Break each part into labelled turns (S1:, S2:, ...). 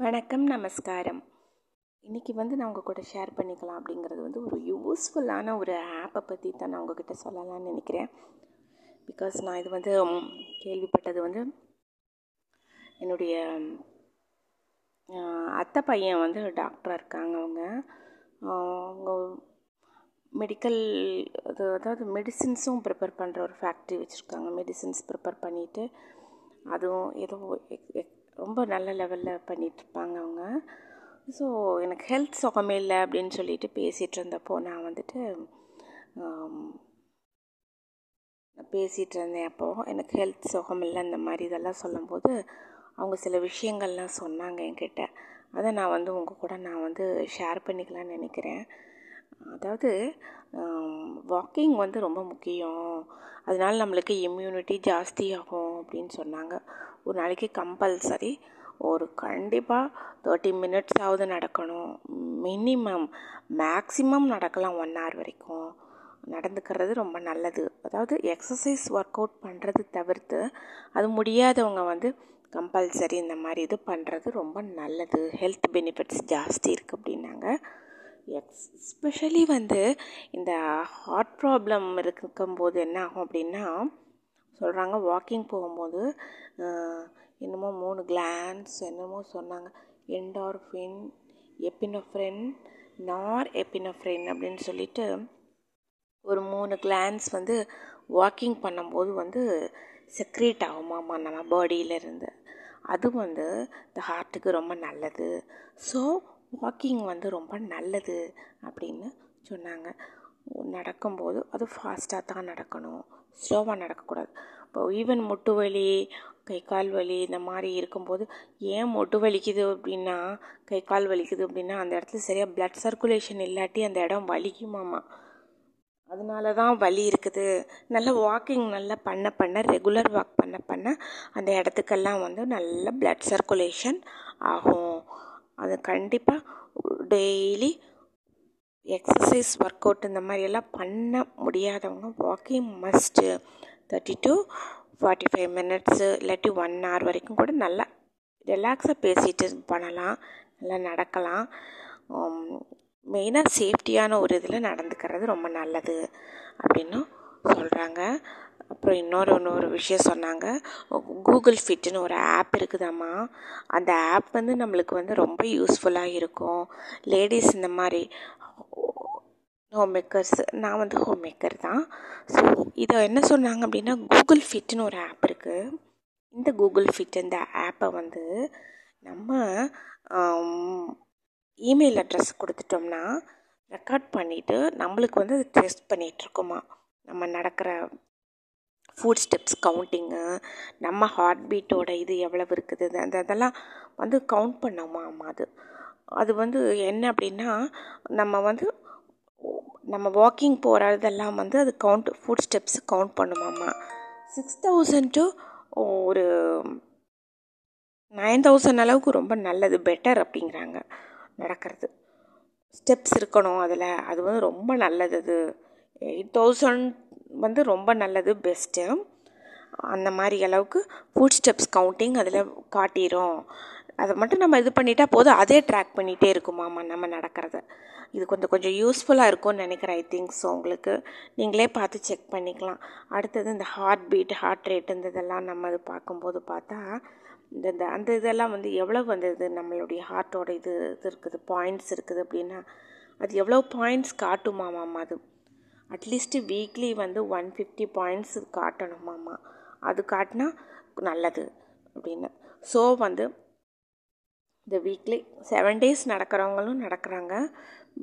S1: வணக்கம் நமஸ்காரம். இன்றைக்கி வந்து நான் உங்கள் கூட ஷேர் பண்ணிக்கலாம் அப்படிங்கிறது வந்து ஒரு யூஸ்ஃபுல்லான ஒரு ஆப்பை பற்றி தான் நான் உங்ககிட்ட சொல்லலாம்னு நினைக்கிறேன். பிகாஸ் நான் இது வந்து கேள்விப்பட்டது வந்து என்னுடைய அத்தை பையன் வந்து டாக்டராக இருக்காங்க அவங்க. அவங்க மெடிக்கல் அது அதாவது மெடிசின்ஸும் ப்ரிப்பேர் பண்ணுற ஒரு ஃபேக்ட்ரி வச்சுருக்காங்க. மெடிசின்ஸ் ப்ரிப்பேர் பண்ணிவிட்டு அதுவும் ஏதோ எக்- ரொம்ப நல்ல லெவலில் பண்ணிகிட்ருப்பாங்க அவங்க. ஸோ எனக்கு ஹெல்த் சுகமே இல்லை அப்படின்னு சொல்லிட்டு பேசிகிட்டு இருந்தப்போ நான் வந்துட்டு பேசிகிட்டு இருந்தேன் அப்போது எனக்கு ஹெல்த் சுகம் இல்லை இந்த மாதிரி இதெல்லாம் சொல்லும்போது அவங்க சில விஷயங்கள்லாம் சொன்னாங்க என்கிட்ட. அதை நான் வந்து உங்கள் கூட நான் வந்து ஷேர் பண்ணிக்கலாம்னு நினைக்கிறேன். அதாவது வாக்கிங் வந்து ரொம்ப முக்கியம். அதனால நம்மளுக்கு இம்யூனிட்டி ஜாஸ்தி ஆகும் அப்படின்னு சொன்னாங்க. ஒரு நாளைக்கு கம்பல்சரி ஒரு கண்டிப்பாக தேர்ட்டி மினிட்ஸாவது நடக்கணும். மினிமம் மேக்ஸிமம் நடக்கலாம் ஒன் ஹவர் வரைக்கும். நடந்துக்கிறது ரொம்ப நல்லது. அதாவது எக்ஸசைஸ் ஒர்க் அவுட் பண்ணுறது தவிர்த்து அது முடியாதவங்க வந்து கம்பல்சரி இந்த மாதிரி இது பண்ணுறது ரொம்ப நல்லது. ஹெல்த் பெனிஃபிட்ஸ் ஜாஸ்தி இருக்குது அப்படின்னாங்க. எஸ்பெஷலி வந்து இந்த ஹார்ட் ப்ராப்ளம் இருக்கும்போது என்ன ஆகும் அப்படின்னா சொல்கிறாங்க வாக்கிங் போகும்போது என்னமோ மூணு கிளான்ஸ் என்னமோ சொன்னாங்க என்டார்ஃபின் எப்பினோஃப்ரென் நார் எப்பினோஃப்ரென் அப்படின்னு சொல்லிட்டு ஒரு மூணு கிளான்ஸ் வந்து வாக்கிங் பண்ணும்போது வந்து செக்ரேட் ஆகுமாமா நம்ம பாடியிலேருந்து அது வந்து இந்த ஹார்ட்டுக்கு ரொம்ப நல்லது. ஸோ வாக்கிங் வந்து ரொம்ப நல்லது அப்படின்னு சொன்னாங்க. நடக்கும்போது அது ஃபாஸ்ட்டாக தான் நடக்கணும். ஸ்லோவாக நடக்கக்கூடாது. இப்போ ஈவன் முட்டு வலி கை கால் வலி இந்த மாதிரி இருக்கும்போது ஏன் முட்டு வலிக்குது அப்படின்னா கை கால் வலிக்குது அப்படின்னா அந்த இடத்துல சரியாக பிளட் சர்க்குலேஷன் இல்லாட்டி அந்த இடம் வலிக்குமாமா. அதனால தான் வலி இருக்குது. நல்ல வாக்கிங் நல்லா பண்ண பண்ண ரெகுலர் வாக் பண்ண பண்ண அந்த இடத்துக்கெல்லாம் வந்து நல்ல பிளட் சர்க்குலேஷன் ஆகும். அது கண்டிப்பாக டெய்லி எக்ஸசைஸ் ஒர்க் அவுட் இந்த மாதிரியெல்லாம் பண்ண முடியாதவங்க walking must thirty to forty five minutes இல்லாட்டி ஒன் ஹவர் வரைக்கும் கூட நல்லா ரிலாக்ஸாக பேசிட்டு பண்ணலாம் நல்லா நடக்கலாம். மெயினாக சேஃப்டியான ஒரு இதில் நடந்துக்கிறது ரொம்ப நல்லது அப்படின்னு சொல்கிறாங்க அப்புறம் இன்னொரு இன்னொரு விஷயம் சொன்னாங்க. கூகுள் ஃபிட்னு ஒரு ஆப் இருக்குதாம்மா. அந்த ஆப் வந்து நம்மளுக்கு வந்து ரொம்ப யூஸ்ஃபுல்லாக இருக்கும். லேடிஸ் இந்த மாதிரி ஹோம் மேக்கர்ஸ் நான் வந்து ஹோம் மேக்கர் தான். ஸோ இதை என்ன சொன்னாங்க அப்படின்னா கூகுள் ஃபிட்னு ஒரு ஆப் இருக்குது இந்த கூகுள் ஃபிட் இந்த ஆப்பை வந்து நம்ம இமெயில் அட்ரஸ் கொடுத்துட்டோம்னா ரெக்கார்ட் பண்ணிவிட்டு நம்மளுக்கு வந்து அது டெஸ்ட் பண்ணிகிட்ருக்கோமா நம்ம நடக்கிற ஃபுட் ஸ்டெப்ஸ் கவுண்டிங்கு நம்ம ஹார்ட் பீட்டோட இது எவ்வளவு இருக்குது அந்த அதெல்லாம் வந்து கவுண்ட் பண்ணோமாமா அது? அது வந்து என்ன அப்படின்னா நம்ம வந்து நம்ம வாக்கிங் போகிறதெல்லாம் வந்து அது கவுண்ட் ஃபுட் ஸ்டெப்ஸ் கவுண்ட் பண்ணுமாம்மா சிக்ஸ் தௌசண்ட் டு ஒரு நைன் தௌசண்ட் அளவுக்கு ரொம்ப நல்லது பெட்டர் அப்படிங்கிறாங்க நடக்கிறது. ஸ்டெப்ஸ் இருக்கணும் அதில் அது வந்து ரொம்ப நல்லது அது. எயிட் தௌசண்ட் வந்து ரொம்ப நல்லது பெஸ்ட்டு அந்த மாதிரி அளவுக்கு ஃபுட் ஸ்டெப்ஸ் கவுண்டிங் அதில் காட்டிடும் அதை மட்டும் நம்ம இது பண்ணிட்டா போதும். அதே ட்ராக் பண்ணிகிட்டே இருக்குமாம்மா நம்ம நடக்கிறத. இது கொஞ்சம் கொஞ்சம் யூஸ்ஃபுல்லாக இருக்கும்னு நினைக்கிறேன் ஐ திங்க் ஸோ உங்களுக்கு. நீங்களே பார்த்து செக் பண்ணிக்கலாம். அடுத்தது இந்த ஹார்ட் பீட் ஹார்ட் ரேட் இந்த இதெல்லாம் நம்ம இது பார்க்கும்போது பார்த்தா இந்த இந்த அந்த இதெல்லாம் வந்து எவ்வளோ வந்தது நம்மளுடைய ஹார்ட்டோட இது இது இருக்குது பாயிண்ட்ஸ் இருக்குது அப்படின்னா அது எவ்வளோ பாயிண்ட்ஸ் காட்டுமாமாம் அது அட்லீஸ்ட்டு வீக்லி வந்து ஒன் ஃபிஃப்டி பாயிண்ட்ஸ் காட்டணுமாம்மா அது காட்டினா நல்லது அப்படின்னு. ஸோ வந்து இந்த வீக்லி செவன் டேஸ் நடக்கிறவங்களும் நடக்கிறாங்க.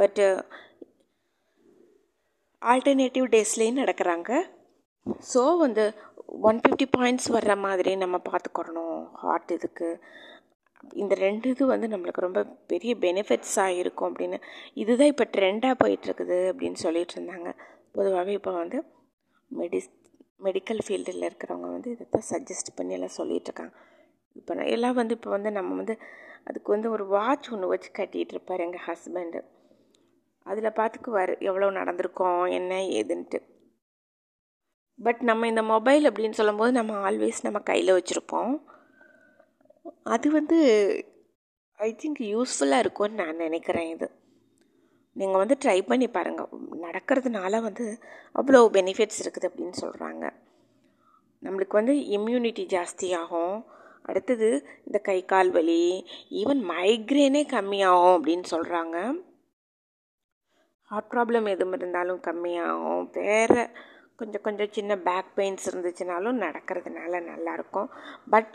S1: பட்டு ஆல்டர்னேட்டிவ் டேஸ்லேயும் நடக்கிறாங்க. ஸோ வந்து ஒன் ஃபிஃப்டி பாயிண்ட்ஸ் வர்ற மாதிரி நம்ம பார்த்துக்கிறணும் ஹார்ட் இதுக்கு. இந்த ரெண்டு இது வந்து நம்மளுக்கு ரொம்ப பெரிய பெனிஃபிட்ஸாக இருக்கும் அப்படின்னு. இதுதான் இப்போ ட்ரெண்டாக போயிட்டுருக்குது அப்படின்னு சொல்லிட்டு இருந்தாங்க. பொதுவாகவே இப்போ வந்து மெடிஸ் மெடிக்கல் ஃபீல்டில் இருக்கிறவங்க வந்து இதை தான் சஜஸ்ட் பண்ணி எல்லாம் சொல்லிகிட்ருக்காங்க இப்போ நான் எல்லாம் வந்து இப்போ வந்து நம்ம வந்து அதுக்கு வந்து ஒரு வாட்ச் ஒன்று வச்சு கட்டிகிட்டு இருப்பார் எங்கள் ஹஸ்பண்டு அதில் பார்த்துக்குவார் எவ்வளோ நடந்திருக்கோம் என்ன ஏதுன்ட்டு. பட் நம்ம இந்த மொபைல் அப்படின்னு சொல்லும்போது நம்ம ஆல்வேஸ் நம்ம கையில் வச்சுருப்போம். அது வந்து ஐ திங்க் யூஸ்ஃபுல்லாக இருக்கும்னு நான் நினைக்கிறேன் இது. நீங்கள் வந்து ட்ரை பண்ணி பாருங்கள் நடக்கிறதுனால வந்து அவ்வளோ பெனிஃபிட்ஸ் இருக்குது அப்படின்னு சொல்கிறாங்க நம்மளுக்கு வந்து இம்யூனிட்டி ஜாஸ்தியாகும். அடுத்தது இந்த கை கால் வலி ஈவன் மைக்ரேனே கம்மியாகும் அப்படின்னு சொல்கிறாங்க ஹார்ட் ப்ராப்ளம் எதுவும் இருந்தாலும் கம்மியாகும். வேறு கொஞ்சம் கொஞ்சம் சின்ன பேக் பெயின்ஸ் இருந்துச்சுனாலும் நடக்கிறதுனால நல்லாயிருக்கும் பட்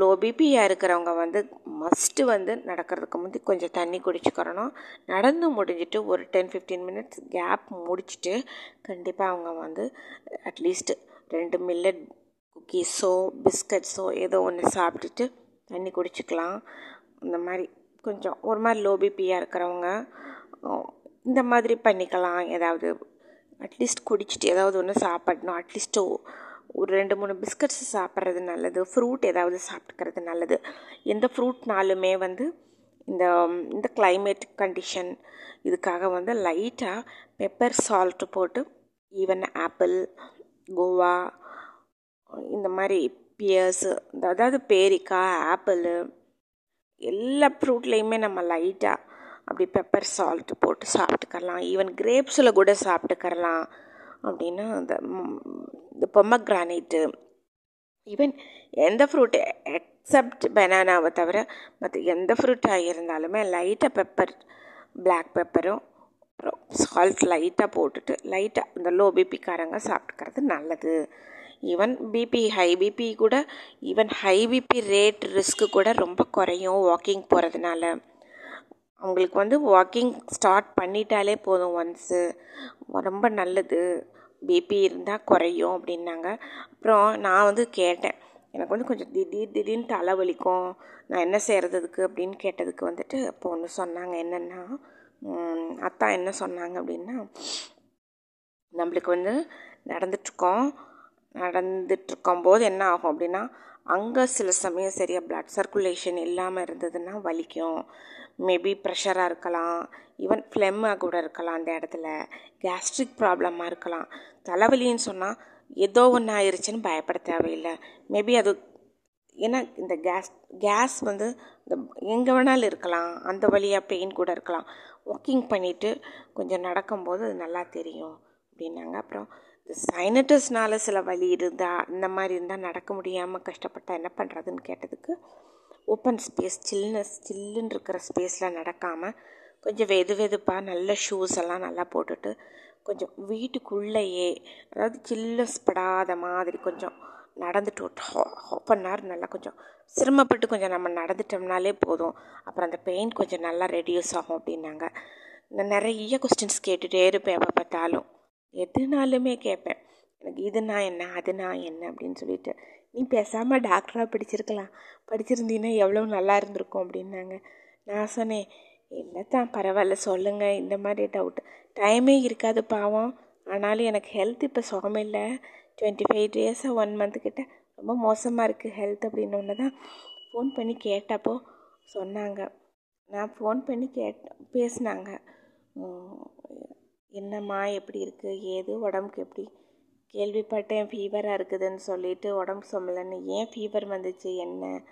S1: லோ பிபியாக இருக்கிறவங்க வந்து மஸ்ட்டு வந்து நடக்கிறதுக்கு முந்தி கொஞ்சம் தண்ணி குடிச்சுக்கிறணும் நடந்து முடிஞ்சிட்டு ஒரு டென் ஃபிஃப்டீன் மினிட்ஸ் கேப் முடிச்சுட்டு கண்டிப்பாக அவங்க வந்து அட்லீஸ்ட் ரெண்டு மில்லட் குக்கீஸோ பிஸ்கட்ஸோ ஏதோ ஒன்று சாப்பிட்டுட்டு தண்ணி குடிச்சிக்கலாம். இந்த மாதிரி கொஞ்சம் ஒரு மாதிரி லோ பிபியாக இருக்கிறவங்க இந்த மாதிரி பண்ணிக்கலாம். ஏதாவது அட்லீஸ்ட் குடிச்சிட்டு ஏதாவது ஒன்று சாப்பிடணும். அட்லீஸ்ட்டு ஒரு ரெண்டு மூணு பிஸ்கட்ஸ் சாப்பிட்றது நல்லது. ஃப்ரூட் ஏதாவது சாப்பிட்டுக்கிறது நல்லது. எந்த ஃப்ரூட்னாலுமே வந்து இந்த இந்த கிளைமேட் கண்டிஷன் இதுக்காக வந்து லைட்டாக பெப்பர் சால்ட்டு போட்டு ஈவன் ஆப்பிள் கோவா இந்த மாதிரி பியர்ஸு அதாவது பேரிக்காய் ஆப்பிள் எல்லா ஃப்ரூட்லேயுமே நம்ம லைட்டாக அப்படி பெப்பர் சால்ட் போட்டு சாப்பிட்டுக்கரலாம் ஈவன் கிரேப்ஸில் கூட சாப்பிட்டுக்கரலாம் அப்படின்னா இந்த இந்த பொம்மக்ரானைட்டு ஈவன் எந்த ஃப்ரூட் எக்ஸப்ட் பனானாவை தவிர மற்ற எந்த ஃப்ரூட்டாக இருந்தாலுமே லைட்டாக பெப்பர் பிளாக் பெப்பரும் அப்புறம் சால்ட் லைட்டாக போட்டுட்டு லைட்டாக இந்த லோ பிபிக்காரங்க சாப்பிட்டுக்கிறது நல்லது. ஈவன் பிபி ஹை பிபி கூட even high BP rate risk கூட ரொம்ப குறையும் வாக்கிங் போகிறதுனால அவங்களுக்கு வந்து வாக்கிங் ஸ்டார்ட் பண்ணிட்டாலே போதும் ஒன்ஸு ரொம்ப நல்லது. பிபி இருந்தால் குறையும் அப்படின்னாங்க. அப்புறம் நான் வந்து கேட்டேன். எனக்கு வந்து கொஞ்சம் திடீர் திடீர்னு தலை வலிக்கும் நான் என்ன செய்கிறதுக்கு அப்படின்னு கேட்டதுக்கு வந்துட்டு அப்போ ஒன்று சொன்னாங்க. என்னென்னா அத்தா என்ன சொன்னாங்க அப்படின்னா நம்மளுக்கு வந்து நடந்துட்டுருக்கோம் நடந்துட்டுருக்கும் போது என்ன ஆகும் அப்படின்னா அங்கே சில சமயம் சரியாக பிளட் சர்க்குலேஷன் இல்லாமல் இருந்ததுன்னா வலிக்கும். மேபி ப்ரெஷராக இருக்கலாம். ஈவன் ஃப்ளெம்மாக கூட இருக்கலாம் அந்த இடத்துல. கேஸ்ட்ரிக் ப்ராப்ளமாக இருக்கலாம். தலைவலின்னு சொன்னால் ஏதோ ஒன்று ஆயிடுச்சுன்னு பயப்பட தேவையில்லை. மேபி அது ஏன்னா இந்த கேஸ் கேஸ் வந்து இந்த எங்கே வேணாலும் இருக்கலாம். அந்த வழியாக பெயின் கூட இருக்கலாம். வாக்கிங் பண்ணிவிட்டு கொஞ்சம் நடக்கும்போது அது நல்லா தெரியும் அப்படின்னாங்க. அப்புறம் சைனட்டஸ்னால சில வழி இருந்தால் இந்த மாதிரி இருந்தால் நடக்க முடியாமல் கஷ்டப்பட்டால் என்ன பண்ணுறதுன்னு கேட்டதுக்கு ஓப்பன் ஸ்பேஸ் சில்னஸ் சில்லுன்னு இருக்கிற ஸ்பேஸில் நடக்காமல் கொஞ்சம் வெது வெதுப்பாக நல்ல ஷூஸ் எல்லாம் நல்லா போட்டுட்டு கொஞ்சம் வீட்டுக்குள்ளேயே அதாவது சில்லஸ் படாத மாதிரி கொஞ்சம் நடந்துட்டு ஒரு ஹாஃப் அன் ஹவர் நல்லா கொஞ்சம் சிரமப்பட்டு கொஞ்சம் நம்ம நடந்துட்டோம்னாலே போதும். அப்புறம் அந்த பெயின் கொஞ்சம் நல்லா ரெடியூஸ் ஆகும் அப்படின்னாங்க. நான் நிறைய கொஸ்டின்ஸ் கேட்டுகிட்டே இருப்பேன் எப்போ பார்த்தாலும். எதுனாலுமே கேட்பேன். எனக்கு இதுனா என்ன அதுனா என்ன அப்படின்னு சொல்லிட்டு. நீ பேசாமல் டாக்டராக படிச்சிருக்கலாம். படிச்சிருந்தீங்கன்னா எவ்வளோ நல்லா இருந்திருக்கும் அப்படின்னாங்க. நான் சொன்னேன் என்னத்தான் தான் பரவாயில்ல சொல்லுங்கள் இந்த மாதிரி டவுட் டைமே இருக்காது பாவம். ஆனாலும் எனக்கு ஹெல்த் இப்போ சுகமில்லை டுவெண்ட்டி ஃபைவ் டேஸாக ஒன் மந்த்துக்கிட்ட ரொம்ப மோசமாக இருக்குது ஹெல்த் அப்படின்னு ஒன்று தான் ஃபோன் பண்ணி கேட்டப்போ சொன்னாங்க. நான் ஃபோன் பண்ணி கேட் பேசினாங்க. என்னம்மா எப்படி இருக்குது ஏது? உடம்புக்கு எப்படி? கேள்விப்பட்டேன் ஃபீவராக இருக்குதுன்னு சொல்லிட்டு உடம்பு சொல்லலைன்னு ஏன் ஃபீவர் வந்துச்சு? என்ன?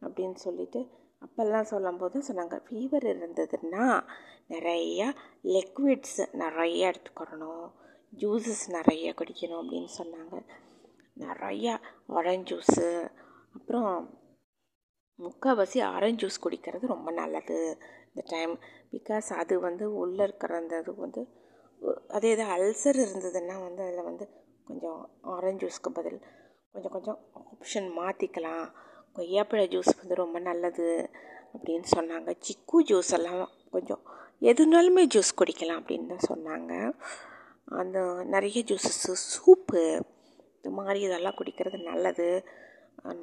S1: அப்படின்னு சொல்லிட்டு அப்போல்லாம் சொல்லும்போது சொன்னாங்க ஃபீவர் இருந்ததுன்னா நிறையா லிக்விட்ஸ் நிறையா எடுத்துக்கிறணும் ஜூஸஸ் நிறைய குடிக்கணும் அப்படின்னு சொன்னாங்க. நிறையா ஆரஞ்சு ஜூஸு அப்புறம் முக்கால்வாசி ஆரஞ்சு ஜூஸ் குடிக்கிறது ரொம்ப நல்லது. இந்த டைம் பிகாஸ் அது வந்து உள்ளே இருக்கிற அந்த இது வந்து அதே இது அல்சர் இருந்ததுன்னா வந்து அதில் வந்து கொஞ்சம் ஆரஞ்சு ஜூஸ்க்கு பதில் கொஞ்சம் கொஞ்சம் ஆப்ஷன் மாற்றிக்கலாம் கொய்யாப்பழ ஜூஸ் வந்து ரொம்ப நல்லது அப்படின்னு சொன்னாங்க. சிக்கு ஜூஸ் எல்லாம் கொஞ்சம் எதுனாலுமே ஜூஸ் குடிக்கலாம் அப்படின்னு தான் சொன்னாங்க. அந்த நிறைய ஜூஸஸ்ஸு சூப்பு இந்த மாதிரி இதெல்லாம் குடிக்கிறது நல்லது.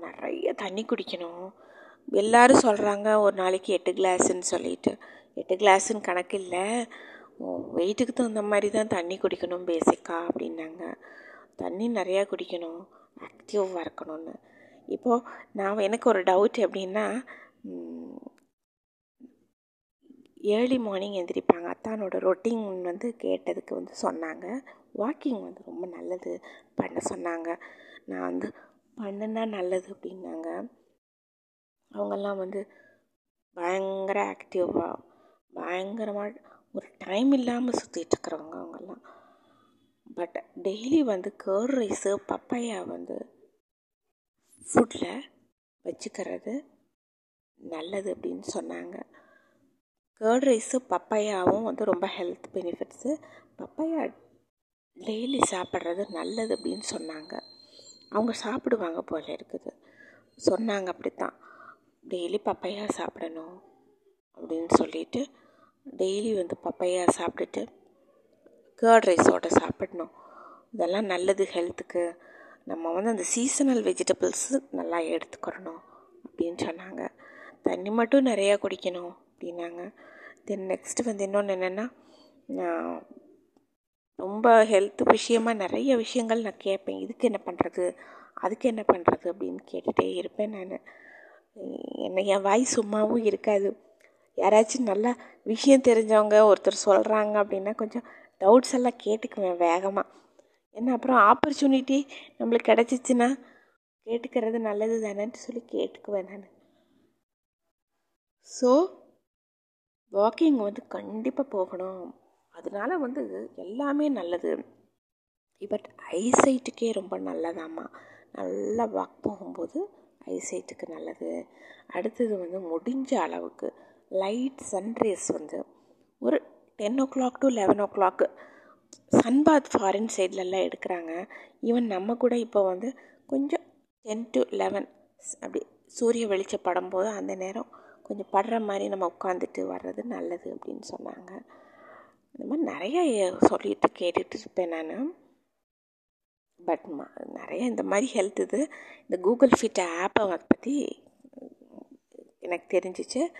S1: நிறைய தண்ணி குடிக்கணும். எல்லோரும் சொல்கிறாங்க ஒரு நாளைக்கு எட்டு கிளாஸுன்னு சொல்லிட்டு. எட்டு கிளாஸுன்னு கணக்கு இல்லை. வெயிட்டுக்கு தகுந்த மாதிரி தான் தண்ணி குடிக்கணும் பேசிக்காக அப்படின்னாங்க. தண்ணி நிறையா குடிக்கணும் ஆக்டிவாக இருக்கணும்னு. இப்போது நான் எனக்கு ஒரு டவுட் எப்படின்னா ஏர்லி மார்னிங் எந்திரிப்பாங்க. அத்தானோட ரொட்டீன் வந்து கேட்டதுக்கு வந்து சொன்னாங்க. வாக்கிங் வந்து ரொம்ப நல்லது பண்ண சொன்னாங்க. நான் வந்து பண்ணுனா நல்லது அப்படின்னாங்க. அவங்கெல்லாம் வந்து பயங்கர ஆக்டிவாக பயங்கரமாக ஒரு டைம் இல்லாமல் சுற்றிட்டுருக்குறவங்க அவங்கெல்லாம். பட் டெய்லி வந்து கேர்ட் ரைஸு பப்பையா வந்து ஃபுட்டில் வச்சுக்கிறது நல்லது அப்படின்னு சொன்னாங்க. கேர்ட் ரைஸு பப்பையாவும் வந்து ரொம்ப ஹெல்த் பெனிஃபிட்ஸு பப்பையா டெய்லி சாப்பிட்றது நல்லது அப்படின்னு சொன்னாங்க. அவங்க சாப்பிடுவாங்க போல இருக்குது. சொன்னாங்க அப்படித்தான். டெய்லி பப்பையா சாப்பிடணும் அப்படின்னு சொல்லிட்டு டெய்லி வந்து பப்பையா சாப்பிட்டுட்டு கேர்ட் ரைஸோட சாப்பிடணும். இதெல்லாம் நல்லது ஹெல்த்துக்கு. நம்ம வந்து அந்த சீசனல் வெஜிடபிள்ஸு நல்லா எடுத்துக்கிறணும் அப்படின்னு சொன்னாங்க. தண்ணி மட்டும் நிறையா குடிக்கணும் அப்படின்னாங்க. தென் நெக்ஸ்ட்டு வந்து இன்னொன்று என்னென்னா நான் ரொம்ப ஹெல்த் விஷயமாக நிறைய விஷயங்கள் நான் கேட்பேன். இதுக்கு என்ன பண்ணுறது அதுக்கு என்ன பண்ணுறது அப்படின்னு கேட்டுகிட்டே இருப்பேன் நான். என்ன என் வாய் சும்மாவும் இருக்காது. யாராச்சும் நல்லா விஷயம் தெரிஞ்சவங்க ஒருத்தர் சொல்கிறாங்க அப்படின்னா கொஞ்சம் டவுட்ஸ் எல்லாம் கேட்டுக்குவேன் வேகமாக என்ன அப்புறம் ஆப்பர்ச்சுனிட்டி நம்மளுக்கு கிடச்சிச்சின்னா கேட்டுக்கிறது நல்லது தானேன்ட்டு சொல்லி கேட்டுக்குவேன் நான். ஸோ வாக்கிங் வந்து கண்டிப்பாக போகணும். அதனால வந்து எல்லாமே நல்லது. பட் ஐசைட்டுக்கே ரொம்ப நல்லதாம்மா. நல்லா வாக் போகும்போது ஐசைட்டுக்கு நல்லது. அடுத்தது வந்து முடிஞ்ச அளவுக்கு லைட் சன்ரேஸ் வந்து ஒரு ten o'clock to eleven o'clock sunbath foreign சைட்லலாம் எடுக்கிறாங்க. ஈவன் நம்ம கூட இப்போ வந்து கொஞ்சம் டென் டு லெவன் அப்படி சூரிய வெளிச்சம் படும்போது அந்த நேரம் கொஞ்சம் படுற மாதிரி நம்ம உட்காந்துட்டு வர்றது நல்லது அப்படின்னு சொன்னாங்க. இந்த மாதிரி நிறைய சொல்லிட்டு கேட்டுட்டு இருப்பேன் நான். பட் நிறைய இந்த மாதிரி ஹெல்த் இது. இந்த கூகுள் ஃபிட் ஆப்பை பற்றி எனக்கு தெரிஞ்சிச்சு.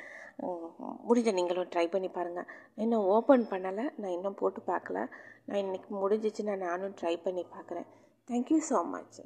S1: முடிஞ்ச நீங்களும் ட்ரை பண்ணி பாருங்கள் இன்னும் ஓப்பன் பண்ணலை. நான் இன்னும் போட்டு பார்க்கல. நான் இன்றைக்கி முடிஞ்சிச்சுன்னா நானும் ட்ரை பண்ணி பார்க்குறேன். Thank you so much